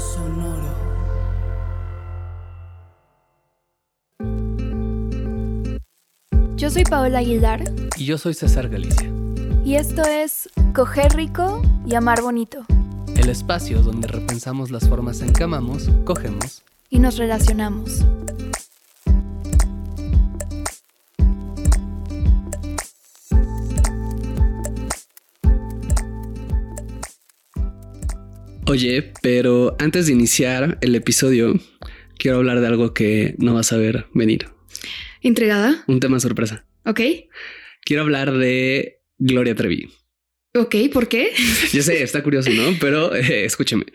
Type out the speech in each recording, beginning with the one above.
Sonoro. Yo soy Paola Aguilar Y yo soy César Galicia, y esto es Coger Rico y Amar Bonito el espacio donde repensamos las formas en que amamos, cogemos y nos relacionamos. Oye, pero antes de iniciar el episodio, quiero hablar de algo que no vas a ver venir. ¿Entregada? Un tema sorpresa. Ok. Quiero hablar de Gloria Trevi. Ok, ¿por qué? Ya sé, está curioso, ¿no? Pero eh, escúcheme.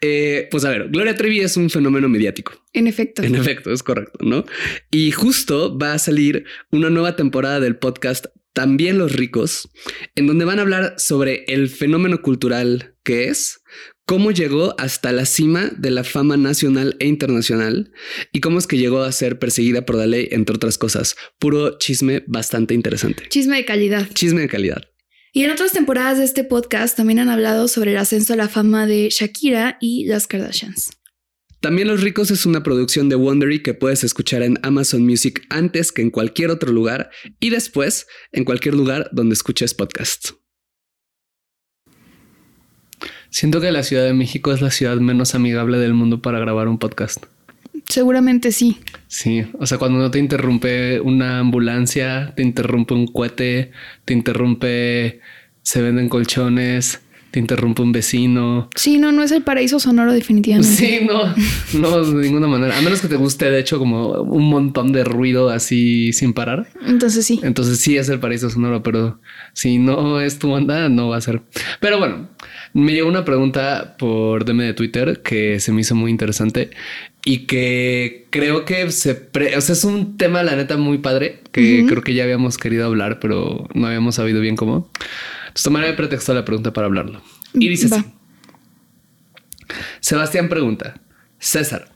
Eh, pues a ver, Gloria Trevi es un fenómeno mediático. En efecto. En efecto, es correcto, ¿no? Y justo va a salir una nueva temporada del podcast También los ricos, en donde van a hablar sobre el fenómeno cultural que es, cómo llegó hasta la cima de la fama nacional e internacional y cómo es que llegó a ser perseguida por la ley, entre otras cosas. Puro chisme bastante interesante. Chisme de calidad. Chisme de calidad. Y en otras temporadas de este podcast también han hablado sobre el ascenso a la fama de Shakira y las Kardashians. También Los Ricos es una producción de Wondery que puedes escuchar en Amazon Music antes que en cualquier otro lugar y después en cualquier lugar donde escuches podcasts. Siento que la Ciudad de México es la ciudad menos amigable del mundo para grabar un podcast. Seguramente sí. Sí, o sea, cuando no te interrumpe una ambulancia, te interrumpe un cohete, te interrumpe, se venden colchones, te interrumpe un vecino. Sí, no, no es el paraíso sonoro definitivamente. Sí, no, no, de ninguna manera. A menos que te guste, de hecho, como un montón de ruido así sin parar. Entonces sí. Entonces sí es el paraíso sonoro, pero si no es tu onda, no va a ser. Pero bueno, me llegó una pregunta por DM de Twitter que se me hizo muy interesante y que creo que se... pre- o sea, es un tema, la neta, muy padre que creo que ya habíamos querido hablar, pero no habíamos sabido bien cómo. Entonces tomaré de pretexto la pregunta para hablarlo. Y dice Va. así. Sebastián pregunta, César,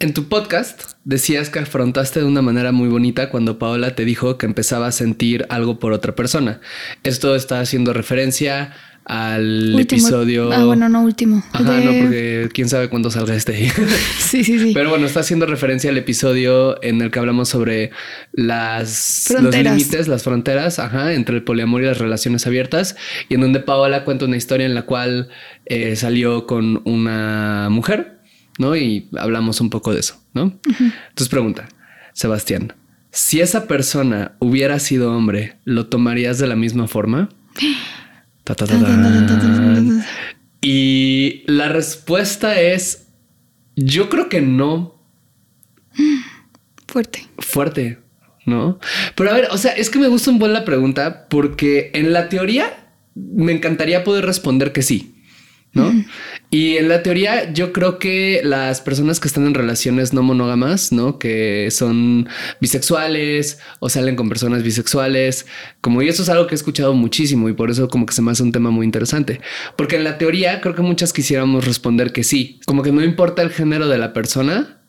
en tu podcast decías que afrontaste de una manera muy bonita cuando Paola te dijo que empezaba a sentir algo por otra persona. Esto está haciendo referencia al Último- episodio... Ah, bueno, no último. Ajá, De- no, porque quién sabe cuándo salga este ahí. Sí, sí, sí. Pero bueno, está haciendo referencia al episodio en el que hablamos sobre las los Fronteras. límites, las fronteras, ajá, entre el poliamor y las relaciones abiertas, y en donde Paola cuenta una historia en la cual eh, salió con una mujer, ¿no? Y hablamos un poco de eso, ¿no? Entonces pregunta, Sebastián, si esa persona hubiera sido hombre, ¿lo tomarías de la misma forma? Ta, ta, ta. Y la respuesta es, yo creo que no Fuerte. fuerte, ¿no? Pero a ver, o sea, es que me gusta un buen la pregunta porque en la teoría me encantaría poder responder que sí, ¿no? Y en la teoría yo creo que las personas que están en relaciones no monógamas, ¿no? Que son bisexuales o salen con personas bisexuales, como y eso es algo que he escuchado muchísimo y por eso como que se me hace un tema muy interesante, porque en la teoría creo que muchas quisiéramos responder que sí, como que no importa el género de la persona,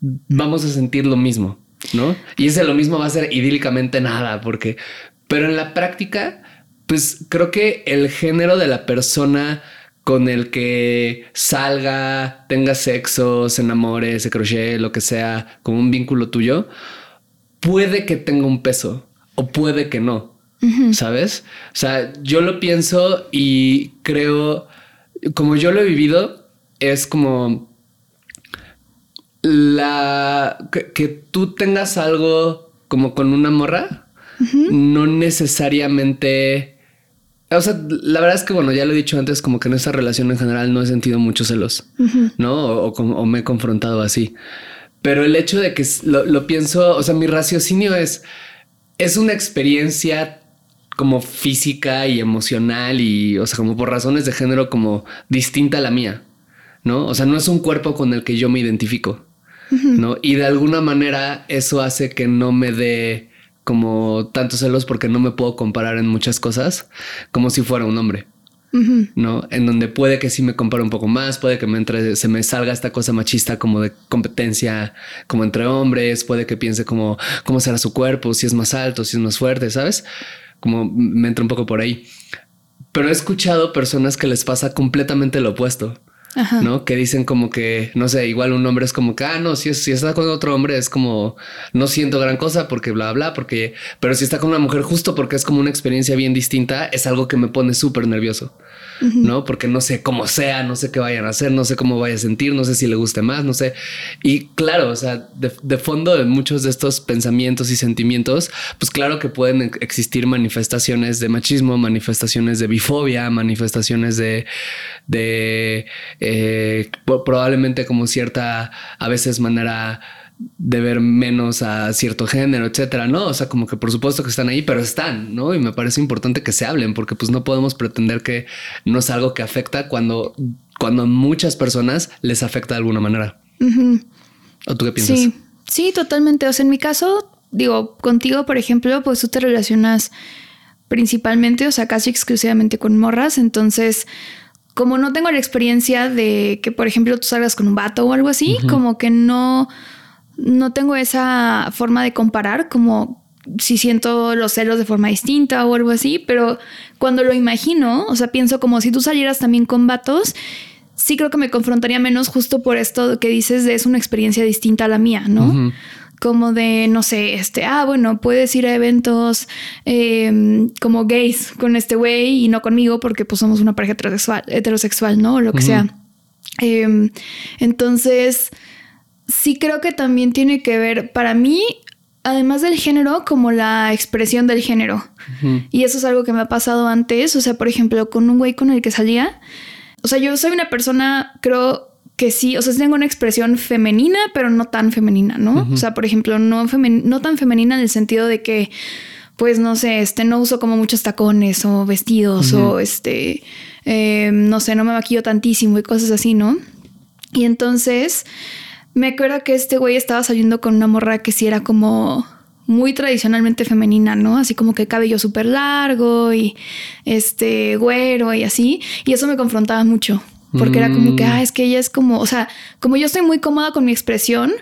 vamos a sentir lo mismo, ¿no? Y ese lo mismo va a ser idílicamente nada, porque, pero en la práctica, pues creo que el género de la persona con el que salga, tenga sexo, se enamore, se crochet, lo que sea, como un vínculo tuyo, puede que tenga un peso o puede que no, ¿sabes? O sea, yo lo pienso y creo, como yo lo he vivido, es como la que, que tú tengas algo como con una morra, no necesariamente. O sea, la verdad es que, bueno, ya lo he dicho antes, como que en esta relación en general no he sentido muchos celos, ¿no? O, o como- o me he confrontado así. Pero el hecho de que lo pienso, o sea, mi raciocinio es, es una experiencia como física y emocional y, o sea, como por razones de género como distinta a la mía, ¿no? O sea, no es un cuerpo con el que yo me identifico, ¿no? Y de alguna manera eso hace que no me dé como tantos celos porque no me puedo comparar en muchas cosas como si fuera un hombre. ¿no? En donde puede que sí me compare un poco más, puede que me entre, se me salga esta cosa machista como de competencia, como entre hombres, puede que piense como cómo será su cuerpo, si es más alto, si es más fuerte, ¿sabes? Como me entra un poco por ahí. Pero he escuchado personas que les pasa completamente lo opuesto. ¿No? Que dicen como que, no sé, igual un hombre es como que, ah, no, si, si está con otro hombre es como, no siento gran cosa porque bla, bla, porque, pero si está con una mujer justo porque es como una experiencia bien distinta, es algo que me pone súper nervioso. ¿no? Porque no sé cómo sea, no sé qué vayan a hacer, no sé cómo vaya a sentir, no sé si le guste más, no sé. Y claro, o sea, de, fondo de muchos de estos pensamientos y sentimientos, pues claro que pueden existir manifestaciones de machismo, manifestaciones de bifobia, manifestaciones de, de eh, probablemente como cierta, a veces manera de ver menos a cierto género, etcétera, ¿no? O sea, como que por supuesto que están ahí, pero están, ¿no? Y me parece importante que se hablen, porque pues no podemos pretender que no es algo que afecta cuando, cuando a muchas personas les afecta de alguna manera. ¿O tú qué piensas? Sí, sí, totalmente. O sea, en mi caso, digo, contigo, por ejemplo, pues tú te relacionas principalmente, o sea, casi exclusivamente con morras, entonces como no tengo la experiencia de que, por ejemplo, tú salgas con un vato o algo así, como que no, no tengo esa forma de comparar como si siento los celos de forma distinta o algo así, pero cuando lo imagino, o sea, pienso como si tú salieras también con vatos, sí creo que me confrontaría menos justo por esto que dices de es una experiencia distinta a la mía, ¿no? Como de, no sé, este, ah, bueno, puedes ir a eventos em, como gays con este güey y no conmigo porque pues somos una pareja heterosexual, heterosexual ¿no? O lo que sea. Em, entonces sí creo que también tiene que ver, para mí, además del género, como la expresión del género. Y eso es algo que me ha pasado antes. O sea, por ejemplo, con un güey con el que salía. O sea, yo soy una persona, creo que sí, o sea, tengo una expresión femenina, pero no tan femenina, ¿no? O sea, por ejemplo, no, no tan femenina en el sentido de que, pues, no sé, este, no uso como muchos tacones o vestidos o este, eh, no sé, no me maquillo tantísimo y cosas así, ¿no? Y entonces, me acuerdo que este güey estaba saliendo con una morra que sí era como muy tradicionalmente femenina, ¿no? Así como que cabello súper largo y este güero y así. Y eso me confrontaba mucho. Porque era como que, mm. ah, es que ella es como, o sea, como yo estoy muy cómoda con mi expresión,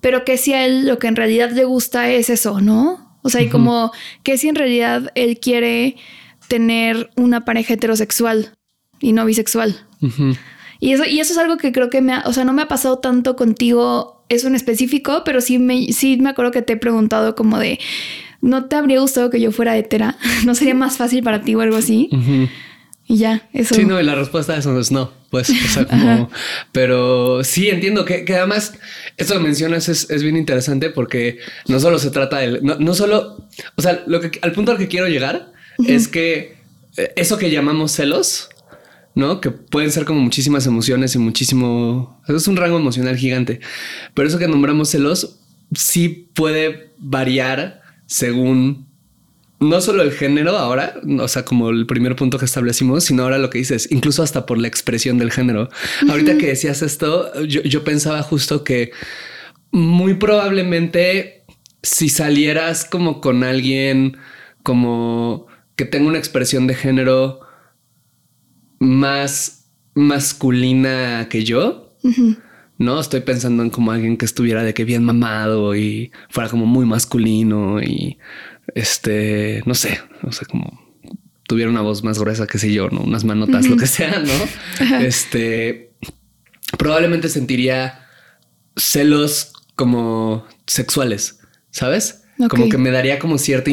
pero que si a él lo que en realidad le gusta es eso, ¿no? O sea, y como que si en realidad él quiere tener una pareja heterosexual y no bisexual. Y eso, y eso es algo que creo que me ha, o sea, no me ha pasado tanto contigo eso en específico, pero sí me, sí me acuerdo que te he preguntado como de, ¿no te habría gustado que yo fuera hetera? ¿No sería más fácil para ti o algo así? Y ya, eso. Sí, no, y la respuesta a eso es no. Pues, o sea, como, pero sí entiendo que, que, además esto que mencionas es, es, bien interesante porque no solo se trata de, no, no solo, o sea, lo que al punto al que quiero llegar es que eh, eso que llamamos celos, ¿no? Que pueden ser como muchísimas emociones y muchísimo... Es un rango emocional gigante. Pero eso que nombramos celos sí puede variar según no solo el género ahora, o sea, como el primer punto que establecimos, sino ahora lo que dices, incluso hasta por la expresión del género. Ahorita que decías esto, yo, yo pensaba justo que muy probablemente si salieras como con alguien como que tenga una expresión de género más masculina que yo. No estoy pensando en como alguien que estuviera de que bien mamado y fuera como muy masculino y este, no sé, o sea, como tuviera una voz más gruesa que sé yo, no unas manotas, lo que sea, no? este probablemente sentiría celos como sexuales, sabes? Como que me daría como cierto,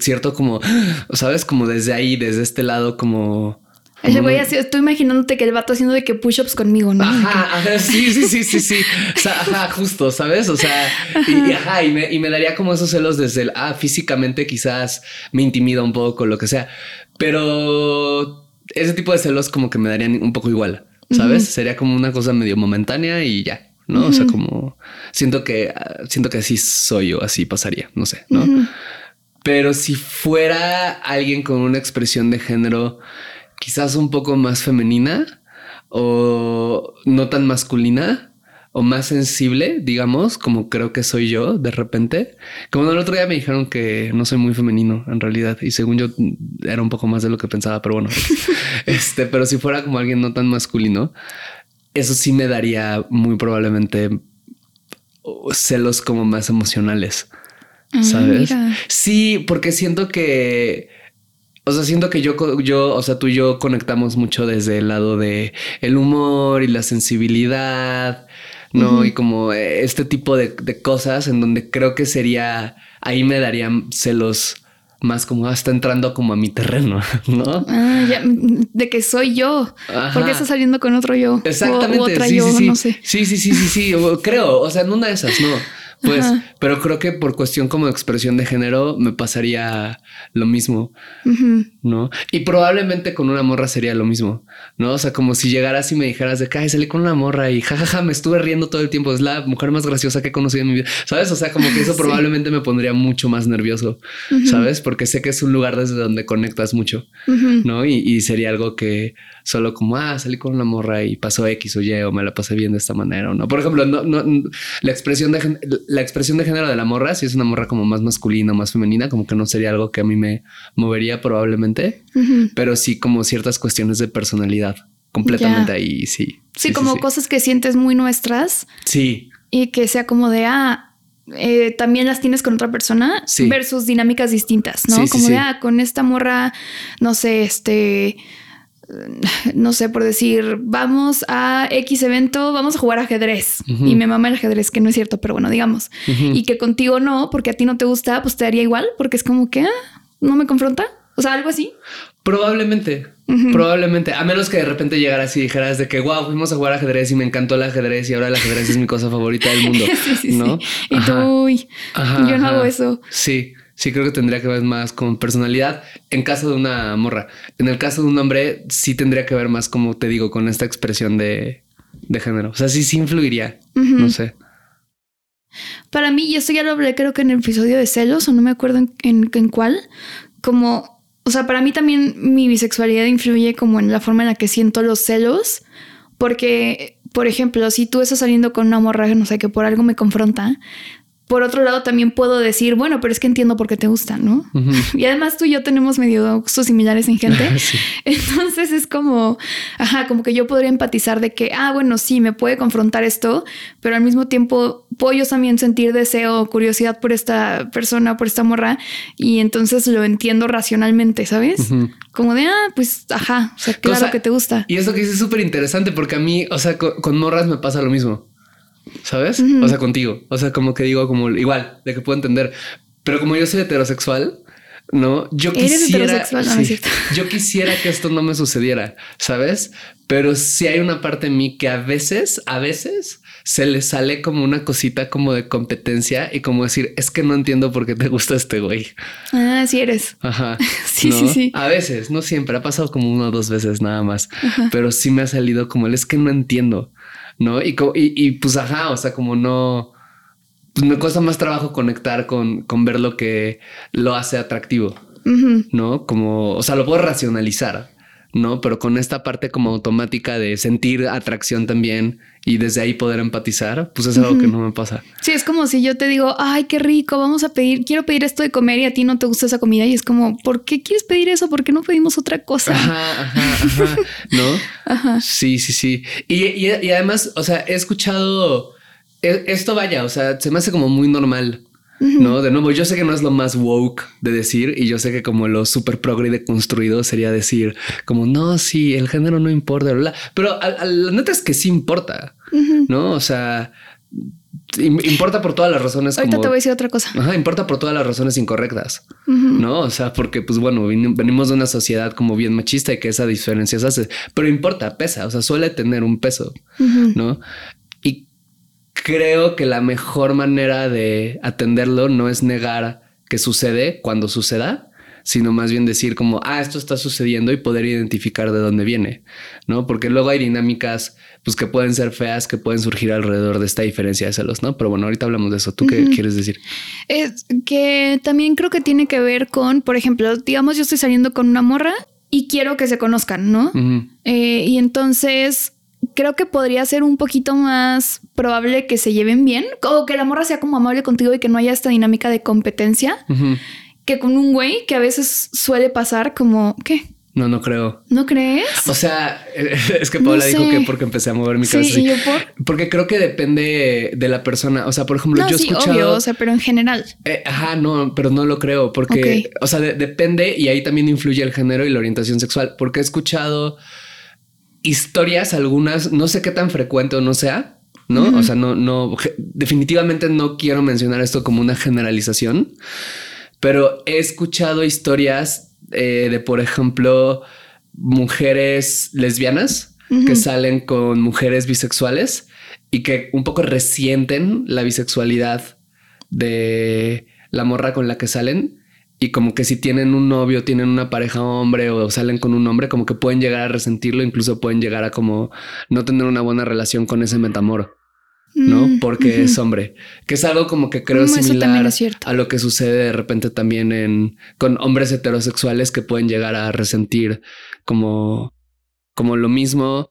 cierto como, sabes, como desde ahí, desde este lado, como ese güey así, estoy imaginándote que el vato haciendo de que push-ups conmigo, ¿no? Ajá, sí, sí, sí, sí, sí. O sea, ajá, justo, ¿sabes? O sea, y, ajá, y me, y me, daría como esos celos desde el, ah, físicamente quizás me intimida un poco, lo que sea. Pero ese tipo de celos como que me darían un poco igual, ¿sabes? Sería como una cosa medio momentánea y ya, ¿no? O sea, como siento que, siento que así soy yo, así pasaría, no sé, ¿no? Pero si fuera alguien con una expresión de género quizás un poco más femenina o no tan masculina o más sensible, digamos, como creo que soy yo de repente. Como el otro día me dijeron que no soy muy femenino en realidad y según yo era un poco más de lo que pensaba, pero bueno, este, pero si fuera como alguien no tan masculino, eso sí me daría muy probablemente celos como más emocionales. Ah, ¿Sabes? Sí, porque siento que o sea, siento que yo, yo, o sea, tú y yo conectamos mucho desde el lado de el humor y la sensibilidad, ¿no? Y como este tipo de, de, cosas en donde creo que sería, ahí me darían celos más como hasta entrando como a mi terreno, ¿no? Ah, ya, de que soy yo. Porque está saliendo con otro yo. Exactamente. O, otra sí, yo, sí, sí. no sé. Sí, sí, sí, sí, sí. Creo, o sea, en una de esas, no. Pues, pero creo que por cuestión como de expresión de género me pasaría lo mismo, ¿no? Y probablemente con una morra sería lo mismo, ¿no? O sea, como si llegaras y me dijeras de que Ay, salí con una morra y jajaja, me estuve riendo todo el tiempo, es la mujer más graciosa que he conocido en mi vida, ¿sabes? O sea, como que eso probablemente me pondría mucho más nervioso, ¿sabes? Porque sé que es un lugar desde donde conectas mucho, ¿no? Y, y, sería algo que solo como, ah, salí con una morra y pasó X o Y o me la pasé bien de esta manera o no. Por ejemplo, no, no, la expresión de la expresión de género de la morra, si es una morra como más masculina, más femenina, como que no sería algo que a mí me movería probablemente, pero sí como ciertas cuestiones de personalidad completamente ahí, sí. Sí, como cosas que sientes muy nuestras. Sí. Y que sea como de, ah, eh, también las tienes con otra persona versus dinámicas distintas, ¿no? como de, ah, con esta morra, no sé, este no sé, por decir, vamos a X evento, vamos a jugar ajedrez. Y me mama el ajedrez, que no es cierto, pero bueno, digamos, y que contigo no, porque a ti no te gusta, pues te daría igual, porque es como que ah, no me confronta, o sea, algo así. Probablemente, probablemente, a menos que de repente llegaras y dijeras de que wow, fuimos a jugar ajedrez y me encantó el ajedrez y ahora el ajedrez es mi cosa favorita del mundo, ¿no? Y tú, uy, yo no hago eso. Sí sí creo que tendría que ver más con personalidad en caso de una morra. En el caso de un hombre, sí tendría que ver más, como te digo, con esta expresión de, de género. O sea, sí, sí influiría. No sé. Para mí, y esto ya lo hablé creo que en el episodio de celos, o no me acuerdo en, en cuál, como, o sea, para mí también mi bisexualidad influye como en la forma en la que siento los celos, porque, por ejemplo, si tú estás saliendo con una morra, no sé, que por algo me confronta, por otro lado, también puedo decir, bueno, pero es que entiendo por qué te gusta, ¿no? Y además tú y yo tenemos medio gustos similares en gente. Entonces es como, ajá, como que yo podría empatizar de que, ah, bueno, sí, me puede confrontar esto, pero al mismo tiempo puedo yo también sentir deseo o curiosidad por esta persona, por esta morra, y entonces lo entiendo racionalmente, ¿sabes? Como de, ah, pues, ajá, o sea, claro que te gusta. Y eso que es súper interesante porque a mí, o sea, con morras me pasa lo mismo. ¿Sabes? O sea, contigo. O sea, como que digo, como igual, de que puedo entender. Pero como yo soy heterosexual, no, yo quisiera, yo quisiera que esto no me sucediera, ¿sabes? Pero sí hay una parte en mí que a veces, a veces se le sale como una cosita como de competencia y como decir, es que no entiendo por qué te gusta este güey. Ah, sí eres. Ajá. sí, sí, sí. A veces, no siempre, ha pasado como una o dos veces nada más, pero sí me ha salido como el es que no entiendo. ¿No? Y, y, pues ajá, o sea, como no, pues me cuesta más trabajo conectar con, con ver lo que lo hace atractivo, ¿no? Como, o sea, lo puedo racionalizar, ¿no? Pero con esta parte como automática de sentir atracción también y desde ahí poder empatizar, pues es algo que no me pasa. Sí, es como si yo te digo, ay, qué rico, vamos a pedir, quiero pedir esto de comer y a ti no te gusta esa comida y es como, ¿por qué quieres pedir eso? ¿Por qué no pedimos otra cosa? Ajá, ajá, ajá, ¿no? ajá. Sí, sí, sí. Y, y, además, o sea, he escuchado e, esto, vaya, o sea, se me hace como muy normal. No, de nuevo, yo sé que no es lo más woke de decir y yo sé que como lo súper progre de construido sería decir como no, sí, el género no importa, bla, pero la neta es que sí importa, no? O sea, importa por todas las razones. Ahorita te voy a decir otra cosa. Ajá, importa por todas las razones incorrectas, no? O sea, porque pues bueno, venimos de una sociedad como bien machista y que esa diferencia se hace, pero importa, pesa, o sea, suele tener un peso, no? creo que la mejor manera de atenderlo no es negar que sucede cuando suceda, sino más bien decir como, ah, esto está sucediendo y poder identificar de dónde viene, ¿no? Porque luego hay dinámicas pues que pueden ser feas, que pueden surgir alrededor de esta diferencia de celos, ¿no? Pero bueno, ahorita hablamos de eso. ¿Tú qué quieres decir? Es que también creo que tiene que ver con, por ejemplo, digamos, yo estoy saliendo con una morra y quiero que se conozcan, ¿no? Eh, y entonces creo que podría ser un poquito más probable que se lleven bien, o que la morra sea como amable contigo y que no haya esta dinámica de competencia, que con un güey que a veces suele pasar como, ¿qué? No, no creo. ¿No crees? O sea, es que Paula dijo que porque empecé a mover mi cabeza. Sí, yo por... Porque creo que depende de la persona. O sea, por ejemplo, yo he escuchado. Obvio, o sea, pero en general. Eh, ajá, no, pero no lo creo. Porque, o sea, depende y ahí también influye el género y la orientación sexual. Porque he escuchado historias, algunas, no sé qué tan frecuente o no sea, ¿no? O sea, no, no, definitivamente no quiero mencionar esto como una generalización, pero he escuchado historias eh, de, por ejemplo, mujeres lesbianas que salen con mujeres bisexuales y que un poco resienten la bisexualidad de la morra con la que salen y como que si tienen un novio, tienen una pareja hombre o salen con un hombre, como que pueden llegar a resentirlo, incluso pueden llegar a como no tener una buena relación con ese metamoro. ¿No? Porque es hombre, que es algo como que creo mm, similar a lo que sucede de repente también en con hombres heterosexuales que pueden llegar a resentir como como lo mismo.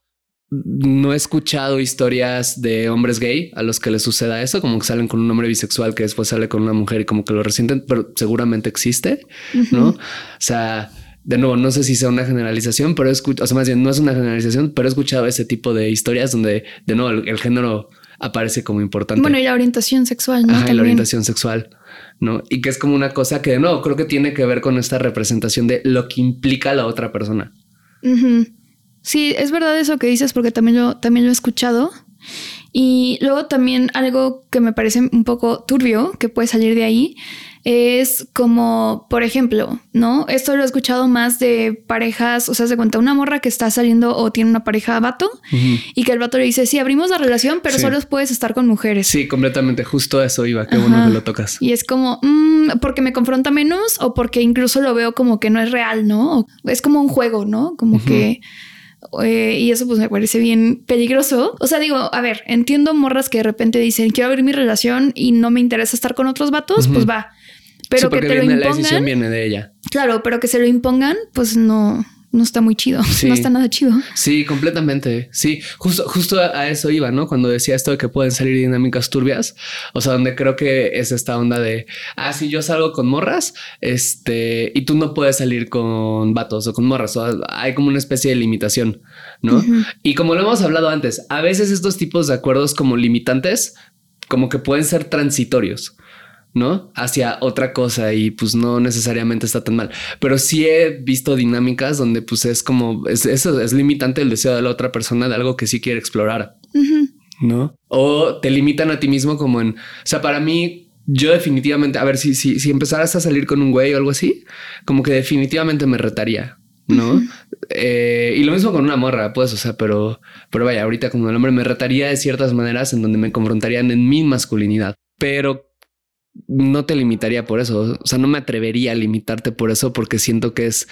No he escuchado historias de hombres gay a los que les suceda eso, como que salen con un hombre bisexual que después sale con una mujer y como que lo resienten, pero seguramente existe, ¿no? O sea, de nuevo, no sé si sea una generalización, pero he escuchado, o sea, más bien no es una generalización, pero he escuchado ese tipo de historias donde, de nuevo, el género aparece como importante. Bueno, y la orientación sexual, ¿no? Ajá, la orientación sexual, ¿no? Y que es como una cosa que, no, creo que tiene que ver con esta representación de lo que implica la otra persona. Sí, es verdad eso que dices porque también lo, también lo he escuchado. Y luego también algo que me parece un poco turbio que puede salir de ahí es como, por ejemplo, ¿no? Esto lo he escuchado más de parejas, o sea, se cuenta una morra que está saliendo o tiene una pareja vato y que el vato le dice, sí, abrimos la relación, pero solo puedes estar con mujeres. Sí, completamente, justo eso iba, qué bueno que lo tocas. Y es como, mm, porque me confronta menos o porque incluso lo veo como que no es real, ¿no? es como un juego, ¿no? Como que... Eh, y eso pues me parece bien peligroso. O sea, digo, a ver, entiendo morras que de repente dicen, quiero abrir mi relación y no me interesa estar con otros vatos, pues va. Pero que te lo impongan. La decisión viene de ella. Claro, pero que se lo impongan, pues no, no está muy chido. No está nada chido. Sí, completamente. Sí, justo, justo a eso iba, ¿no? Cuando decía esto de que pueden salir dinámicas turbias. O sea, donde creo que es esta onda de, ah, si yo salgo con morras, este, y tú no puedes salir con vatos o con morras. O hay como una especie de limitación, ¿no? Y como lo hemos hablado antes, a veces estos tipos de acuerdos como limitantes, como que pueden ser transitorios. ¿No? Hacia otra cosa y pues no necesariamente está tan mal. Pero sí he visto dinámicas donde pues es como, es, eso es limitante el deseo de la otra persona de algo que sí quiere explorar, ¿no? O te limitan a ti mismo como en, o sea, para mí, yo definitivamente, a ver, si, si, si empezaras a salir con un güey o algo así, como que definitivamente me retaría. ¿no? Eh, y lo mismo con una morra, pues, o sea, pero, pero vaya, ahorita como el hombre me retaría de ciertas maneras en donde me confrontarían en mi masculinidad. Pero no te limitaría por eso. O sea, no me atrevería a limitarte por eso porque siento que es,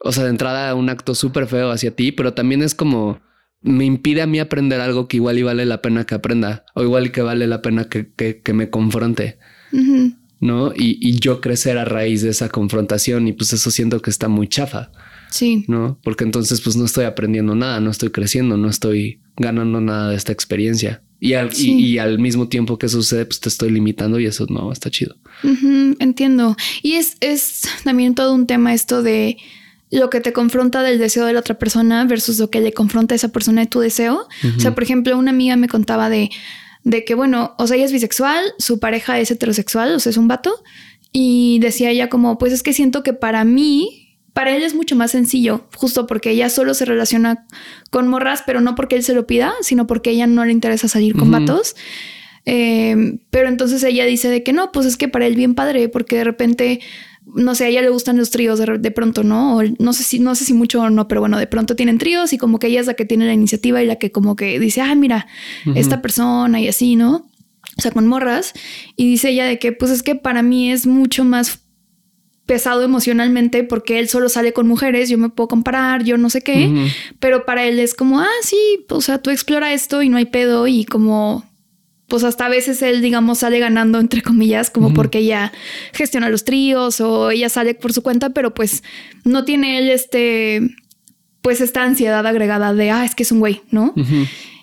o sea, de entrada un acto súper feo hacia ti, pero también es como me impide a mí aprender algo que igual y vale la pena que aprenda o igual y que vale la pena que, que, me confronte. ¿No? Y, y, yo crecer a raíz de esa confrontación y pues eso siento que está muy chafa. Sí. ¿No? Porque entonces pues no estoy aprendiendo nada, no estoy creciendo, no estoy ganando nada de esta experiencia. Y al, y, al mismo tiempo que sucede, pues te estoy limitando y eso no está chido. entiendo. Y es, es también todo un tema esto de lo que te confronta del deseo de la otra persona versus lo que le confronta a esa persona de tu deseo. O sea, por ejemplo, una amiga me contaba de, de que, bueno, o sea, ella es bisexual, su pareja es heterosexual, o sea, es un vato. Y decía ella como, pues es que siento que para mí para él es mucho más sencillo, justo porque ella solo se relaciona con morras, pero no porque él se lo pida, sino porque ella no le interesa salir con vatos. Em, pero entonces ella dice de que no, pues es que para él bien padre, porque de repente, no sé, a ella le gustan los tríos de, pronto, ¿no? no sé si, no sé si mucho o no, pero bueno, de pronto tienen tríos y como que ella es la que tiene la iniciativa y la que como que dice, ah, mira, esta persona y así, ¿no? O sea, con morras. Y dice ella de que, pues es que para mí es mucho más pesado emocionalmente porque él solo sale con mujeres, yo me puedo comparar, yo no sé qué, pero para él es como, ah, sí, o sea, tú explora esto y no hay pedo y como, pues hasta a veces él, digamos, sale ganando, entre comillas, como porque ella gestiona los tríos o ella sale por su cuenta, pero pues no tiene él este, pues esta ansiedad agregada de, ah, es que es un güey, ¿no?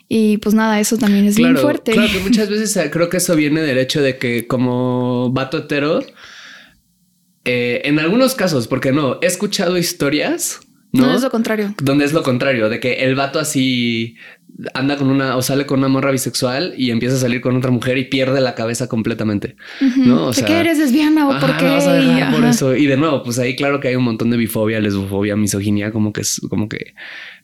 Y pues nada, eso también es bien fuerte. Claro que muchas veces eh, creo que eso viene del hecho de que como vato hetero, eh, en algunos casos, porque no, he escuchado historias ¿no? No es lo contrario. Donde es lo contrario, de que el vato así anda con una o sale con una morra bisexual y empieza a salir con otra mujer y pierde la cabeza completamente, ¿no? O sea, qué eres lesbiana o por qué? por eso. Y de nuevo, pues ahí claro que hay un montón de bifobia, lesbofobia, misoginia, como que es como que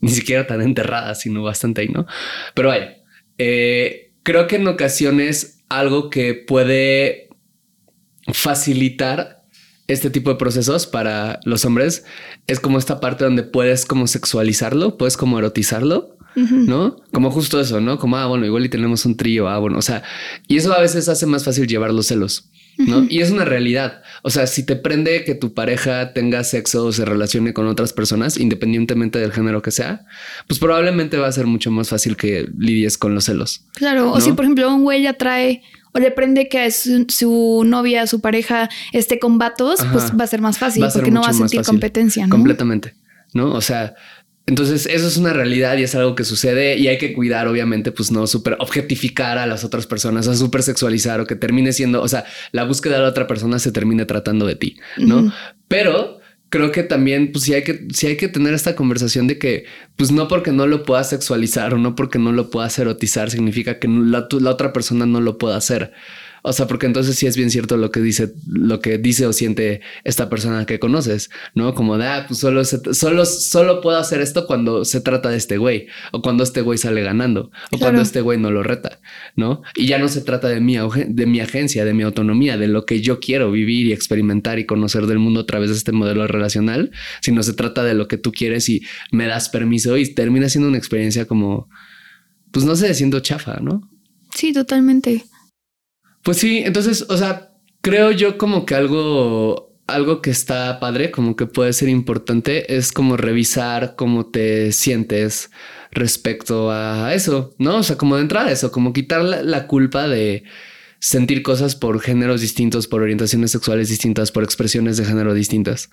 ni siquiera tan enterrada, sino bastante ahí, ¿no? Pero vaya, eh, creo que en ocasiones algo que puede facilitar este tipo de procesos para los hombres es como esta parte donde puedes como sexualizarlo, puedes como erotizarlo ¿no? Como justo eso, ¿no? Como, ah, bueno, igual y tenemos un trío, ah, bueno, o sea, y eso a veces hace más fácil llevar los celos. ¿no? Y es una realidad. O sea, si te prende que tu pareja tenga sexo o se relacione con otras personas, independientemente del género que sea, pues probablemente va a ser mucho más fácil que lidies con los celos. Claro. O si, por ejemplo, un güey atrae o le prende que su, novia, su pareja esté con vatos, pues va a ser más fácil porque no va a sentir competencia. ¿no? Completamente. ¿No? O sea, entonces, eso es una realidad y es algo que sucede y hay que cuidar, obviamente, pues no súper objetificar a las otras personas, o súper sexualizar o que termine siendo, o sea, la búsqueda de la otra persona se termine tratando de ti, ¿no? Pero creo que también, pues sí hay que, sí hay que tener esta conversación de que, pues no porque no lo puedas sexualizar o no porque no lo puedas erotizar, significa que la, la otra persona no lo pueda hacer. O sea, porque entonces sí es bien cierto lo que dice, lo que dice o siente esta persona que conoces, ¿no? Como de, ah, pues solo, solo, solo puedo hacer esto cuando se trata de este güey, o cuando este güey sale ganando, o cuando este güey no lo reta, ¿no? Y ya no se trata de mi, de mi agencia, de mi autonomía, de lo que yo quiero vivir y experimentar y conocer del mundo a través de este modelo relacional, sino se trata de lo que tú quieres y me das permiso y termina siendo una experiencia como, pues no sé, siendo chafa, ¿no? Sí, totalmente. Pues sí, entonces, o sea, creo yo como que algo, algo que está padre, como que puede ser importante, es como revisar cómo te sientes respecto a eso, ¿no? O sea, como de entrada eso, como quitar la, culpa de sentir cosas por géneros distintos, por orientaciones sexuales distintas, por expresiones de género distintas,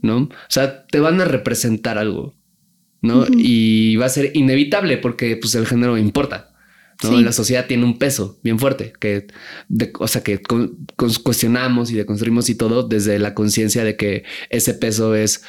¿no? O sea, te van a representar algo, ¿no? Y va a ser inevitable porque pues el género importa. ¿No? La sociedad tiene un peso bien fuerte, que, o sea, que cuestionamos y deconstruimos y todo desde la conciencia de que ese peso es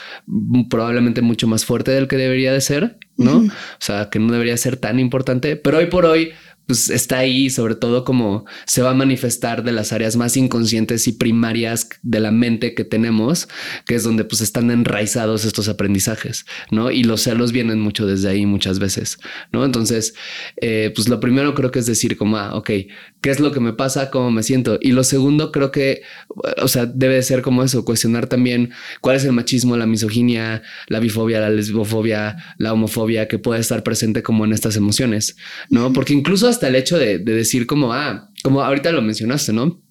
probablemente mucho más fuerte del que debería de ser, ¿no? O sea, que no debería ser tan importante, pero hoy por hoy pues está ahí, sobre todo como se va a manifestar de las áreas más inconscientes y primarias de la mente que tenemos, que es donde pues están enraizados estos aprendizajes, ¿no? Y los celos vienen mucho desde ahí muchas veces, ¿no? Entonces, eh, pues lo primero creo que es decir como, ah, ok, ¿qué es lo que me pasa? ¿Cómo me siento? Y lo segundo creo que, o sea, debe ser como eso, cuestionar también cuál es el machismo, la misoginia, la bifobia, la lesbofobia, la homofobia que puede estar presente como en estas emociones, ¿no? Porque incluso hasta el hecho de, decir como, ah, como ahorita lo mencionaste, ¿no?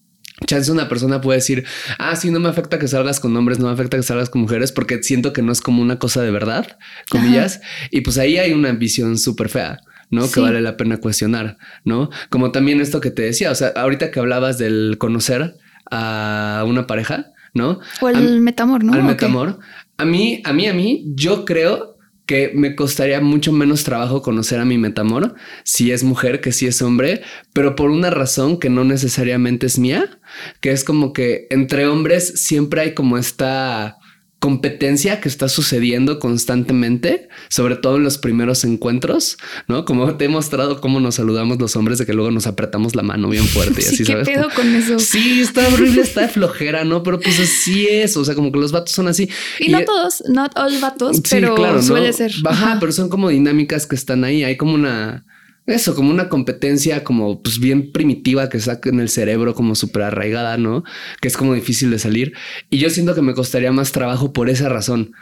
Chance una persona puede decir, ah, sí, no me afecta que salgas con hombres, no me afecta que salgas con mujeres, porque siento que no es como una cosa de verdad, comillas. Y pues ahí hay una visión súper fea. ¿No? Que vale la pena cuestionar, ¿no? Como también esto que te decía, o sea, ahorita que hablabas del conocer a una pareja, ¿no? O el metamor, ¿no? Al metamor. A mí, a mí, a mí, yo creo que me costaría mucho menos trabajo conocer a mi metamor si es mujer que si es hombre, pero por una razón que no necesariamente es mía, que es como que entre hombres siempre hay como esta competencia que está sucediendo constantemente, sobre todo en los primeros encuentros, ¿no? Como te he mostrado cómo nos saludamos los hombres de que luego nos apretamos la mano bien fuerte y así, ¿qué pedo con eso? Sí, está horrible, está de flojera, ¿no? Pero pues así es, o sea, como que los vatos son así. Y, no todos, no todos vatos, pero suele ser. Baja, pero son como dinámicas que están ahí, hay como una eso, como una competencia como pues bien primitiva que saca en el cerebro como súper arraigada, ¿no? Que es como difícil de salir. Y yo siento que me costaría más trabajo por esa razón.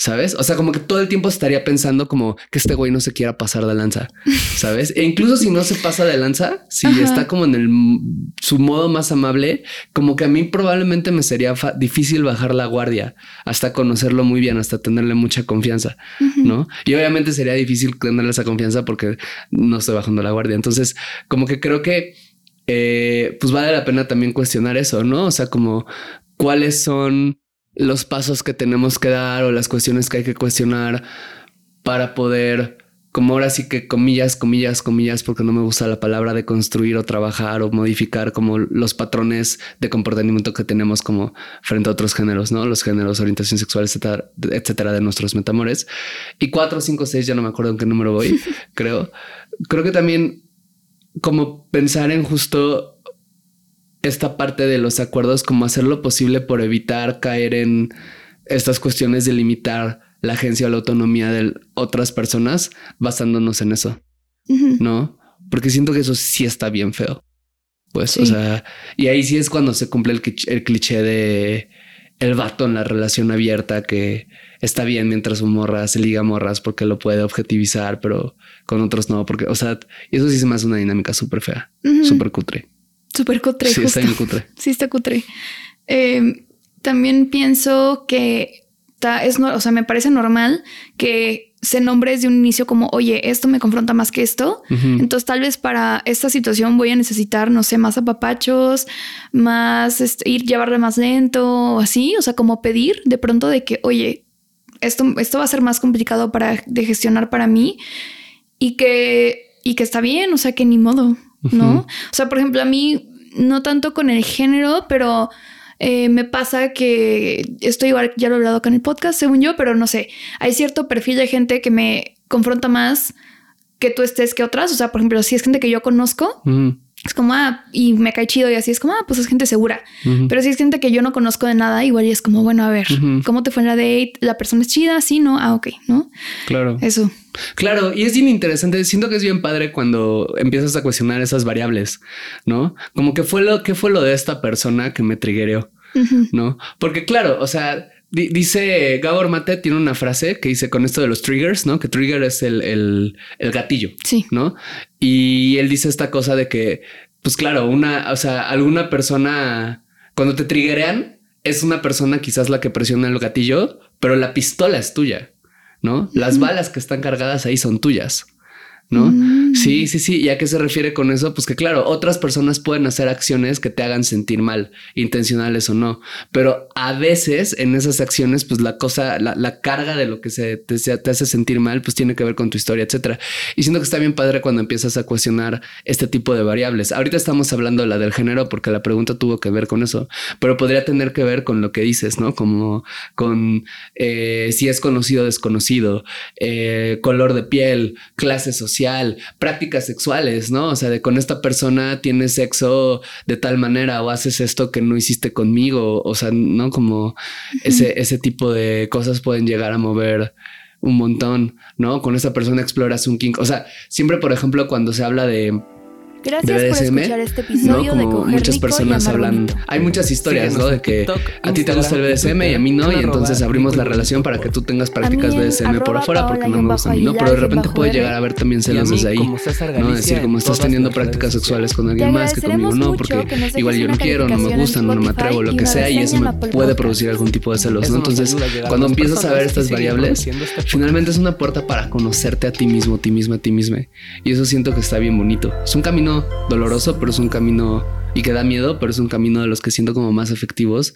¿Sabes? O sea, como que todo el tiempo estaría pensando como que este güey no se quiera pasar de lanza, ¿sabes? E incluso si no se pasa de lanza, si está como en el su modo más amable, como que a mí probablemente me sería difícil bajar la guardia hasta conocerlo muy bien, hasta tenerle mucha confianza, ¿no? Y obviamente sería difícil tenerle esa confianza porque no estoy bajando la guardia. Entonces, como que creo que eh, pues vale la pena también cuestionar eso, ¿no? O sea, como cuáles son los pasos que tenemos que dar o las cuestiones que hay que cuestionar para poder como ahora sí que comillas, comillas, comillas, porque no me gusta la palabra de construir o trabajar o modificar como los patrones de comportamiento que tenemos como frente a otros géneros, ¿no? Los géneros, orientación sexual, etcétera, etcétera, de nuestros metamores. Y cuatro, cinco, seis, ya no me acuerdo en qué número voy, creo. Creo que también como pensar en justo esta parte de los acuerdos, como hacer lo posible por evitar caer en estas cuestiones de limitar la agencia o la autonomía de otras personas basándonos en eso, ¿no? Porque siento que eso sí está bien feo. Pues, o sea, y ahí sí es cuando se cumple el, el, cliché de el vato en la relación abierta que está bien mientras su morra se liga morras porque lo puede objetivizar, pero con otros no, porque, o sea, eso sí se me hace una dinámica súper fea, súper cutre. Súper cutre. Sí, está bien cutre. Sí, está cutre. Eh, también pienso que es, o sea, me parece normal que se nombre desde un inicio como, oye, esto me confronta más que esto. Entonces, tal vez para esta situación voy a necesitar, no sé, más apapachos, más este, ir llevarle más lento o así. O sea, como pedir de pronto de que, oye, esto, esto va a ser más complicado para de gestionar para mí y que, y que está bien. O sea, que ni modo, no? O sea, por ejemplo, a mí, no tanto con el género, pero eh, me pasa que estoy ya lo he hablado acá en el podcast, según yo, pero no sé, hay cierto perfil de gente que me confronta más que tú estés que otras. O sea, por ejemplo, si es gente que yo conozco, es como, ah, y me cae chido y así es como, ah, pues es gente segura. Pero si es gente que yo no conozco de nada, igual y es como, bueno, a ver, ¿cómo te fue en la date? ¿La persona es chida? Sí, no, ah, ok, ¿no? Claro. Eso. Claro, y es bien interesante. Siento que es bien padre cuando empiezas a cuestionar esas variables, ¿no? Como que fue lo que fue lo de esta persona que me triggereó, ¿no? Porque claro, o sea, dice Gabor Mate tiene una frase que dice con esto de los triggers, ¿no? Que trigger es el, el, el gatillo, sí, ¿no? Y él dice esta cosa de que, pues claro, una, o sea, alguna persona cuando te triggerean es una persona quizás la que presiona el gatillo, pero la pistola es tuya. ¿no? Las balas que están cargadas ahí son tuyas. ¿No? Mm. Sí, sí, sí. ¿Y a qué se refiere con eso? Pues que claro, otras personas pueden hacer acciones que te hagan sentir mal, intencionales o no, pero a veces en esas acciones, pues la cosa, la, carga de lo que se te, hace sentir mal, pues tiene que ver con tu historia, etcétera. Y siento que está bien padre cuando empiezas a cuestionar este tipo de variables. Ahorita estamos hablando de la del género porque la pregunta tuvo que ver con eso, pero podría tener que ver con lo que dices, ¿no? Como con eh, si es conocido o desconocido, eh, color de piel, clase social prácticas sexuales, ¿no? O sea, de con esta persona tienes sexo de tal manera o haces esto que no hiciste conmigo, o sea, ¿no? Como ese, ese tipo de cosas pueden llegar a mover un montón, ¿no? Con esta persona exploras un kink. O sea, siempre, por ejemplo, cuando se habla de Gracias por escuchar este episodio ¿no? Como de muchas personas hablan. Hay muchas historias, ¿no? De que a ti te gusta el BDSM y a mí no, y entonces abrimos la relación para que tú tengas prácticas BDSM por afuera porque no me gusta a mí, ¿no? Pero de repente puede llegar a haber también celos desde ahí, ¿no? Decir, como estás teniendo prácticas sexuales con alguien más que conmigo no, porque igual yo no quiero, no me gusta, no me atrevo, lo que sea, y eso me puede producir algún tipo de celos, ¿no? Entonces, cuando empiezas a ver estas variables, finalmente es una puerta para conocerte a ti mismo, a ti misma, a ti misma. Y eso siento que está bien bonito. Es un camino doloroso pero es un camino y que da miedo, pero es un camino de los que siento como más efectivos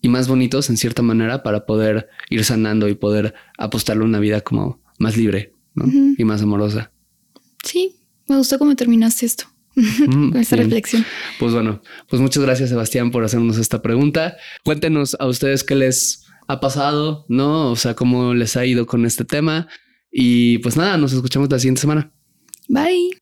y más bonitos en cierta manera para poder ir sanando y poder apostarle una vida como más libre y más amorosa. Sí, me gustó cómo terminaste esto. con esta reflexión. Pues bueno, pues muchas gracias Sebastián por hacernos esta pregunta. Cuéntenos a ustedes qué les ha pasado, ¿no? O sea, cómo les ha ido con este tema. Y pues nada, nos escuchamos la siguiente semana. Bye.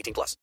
18 plus.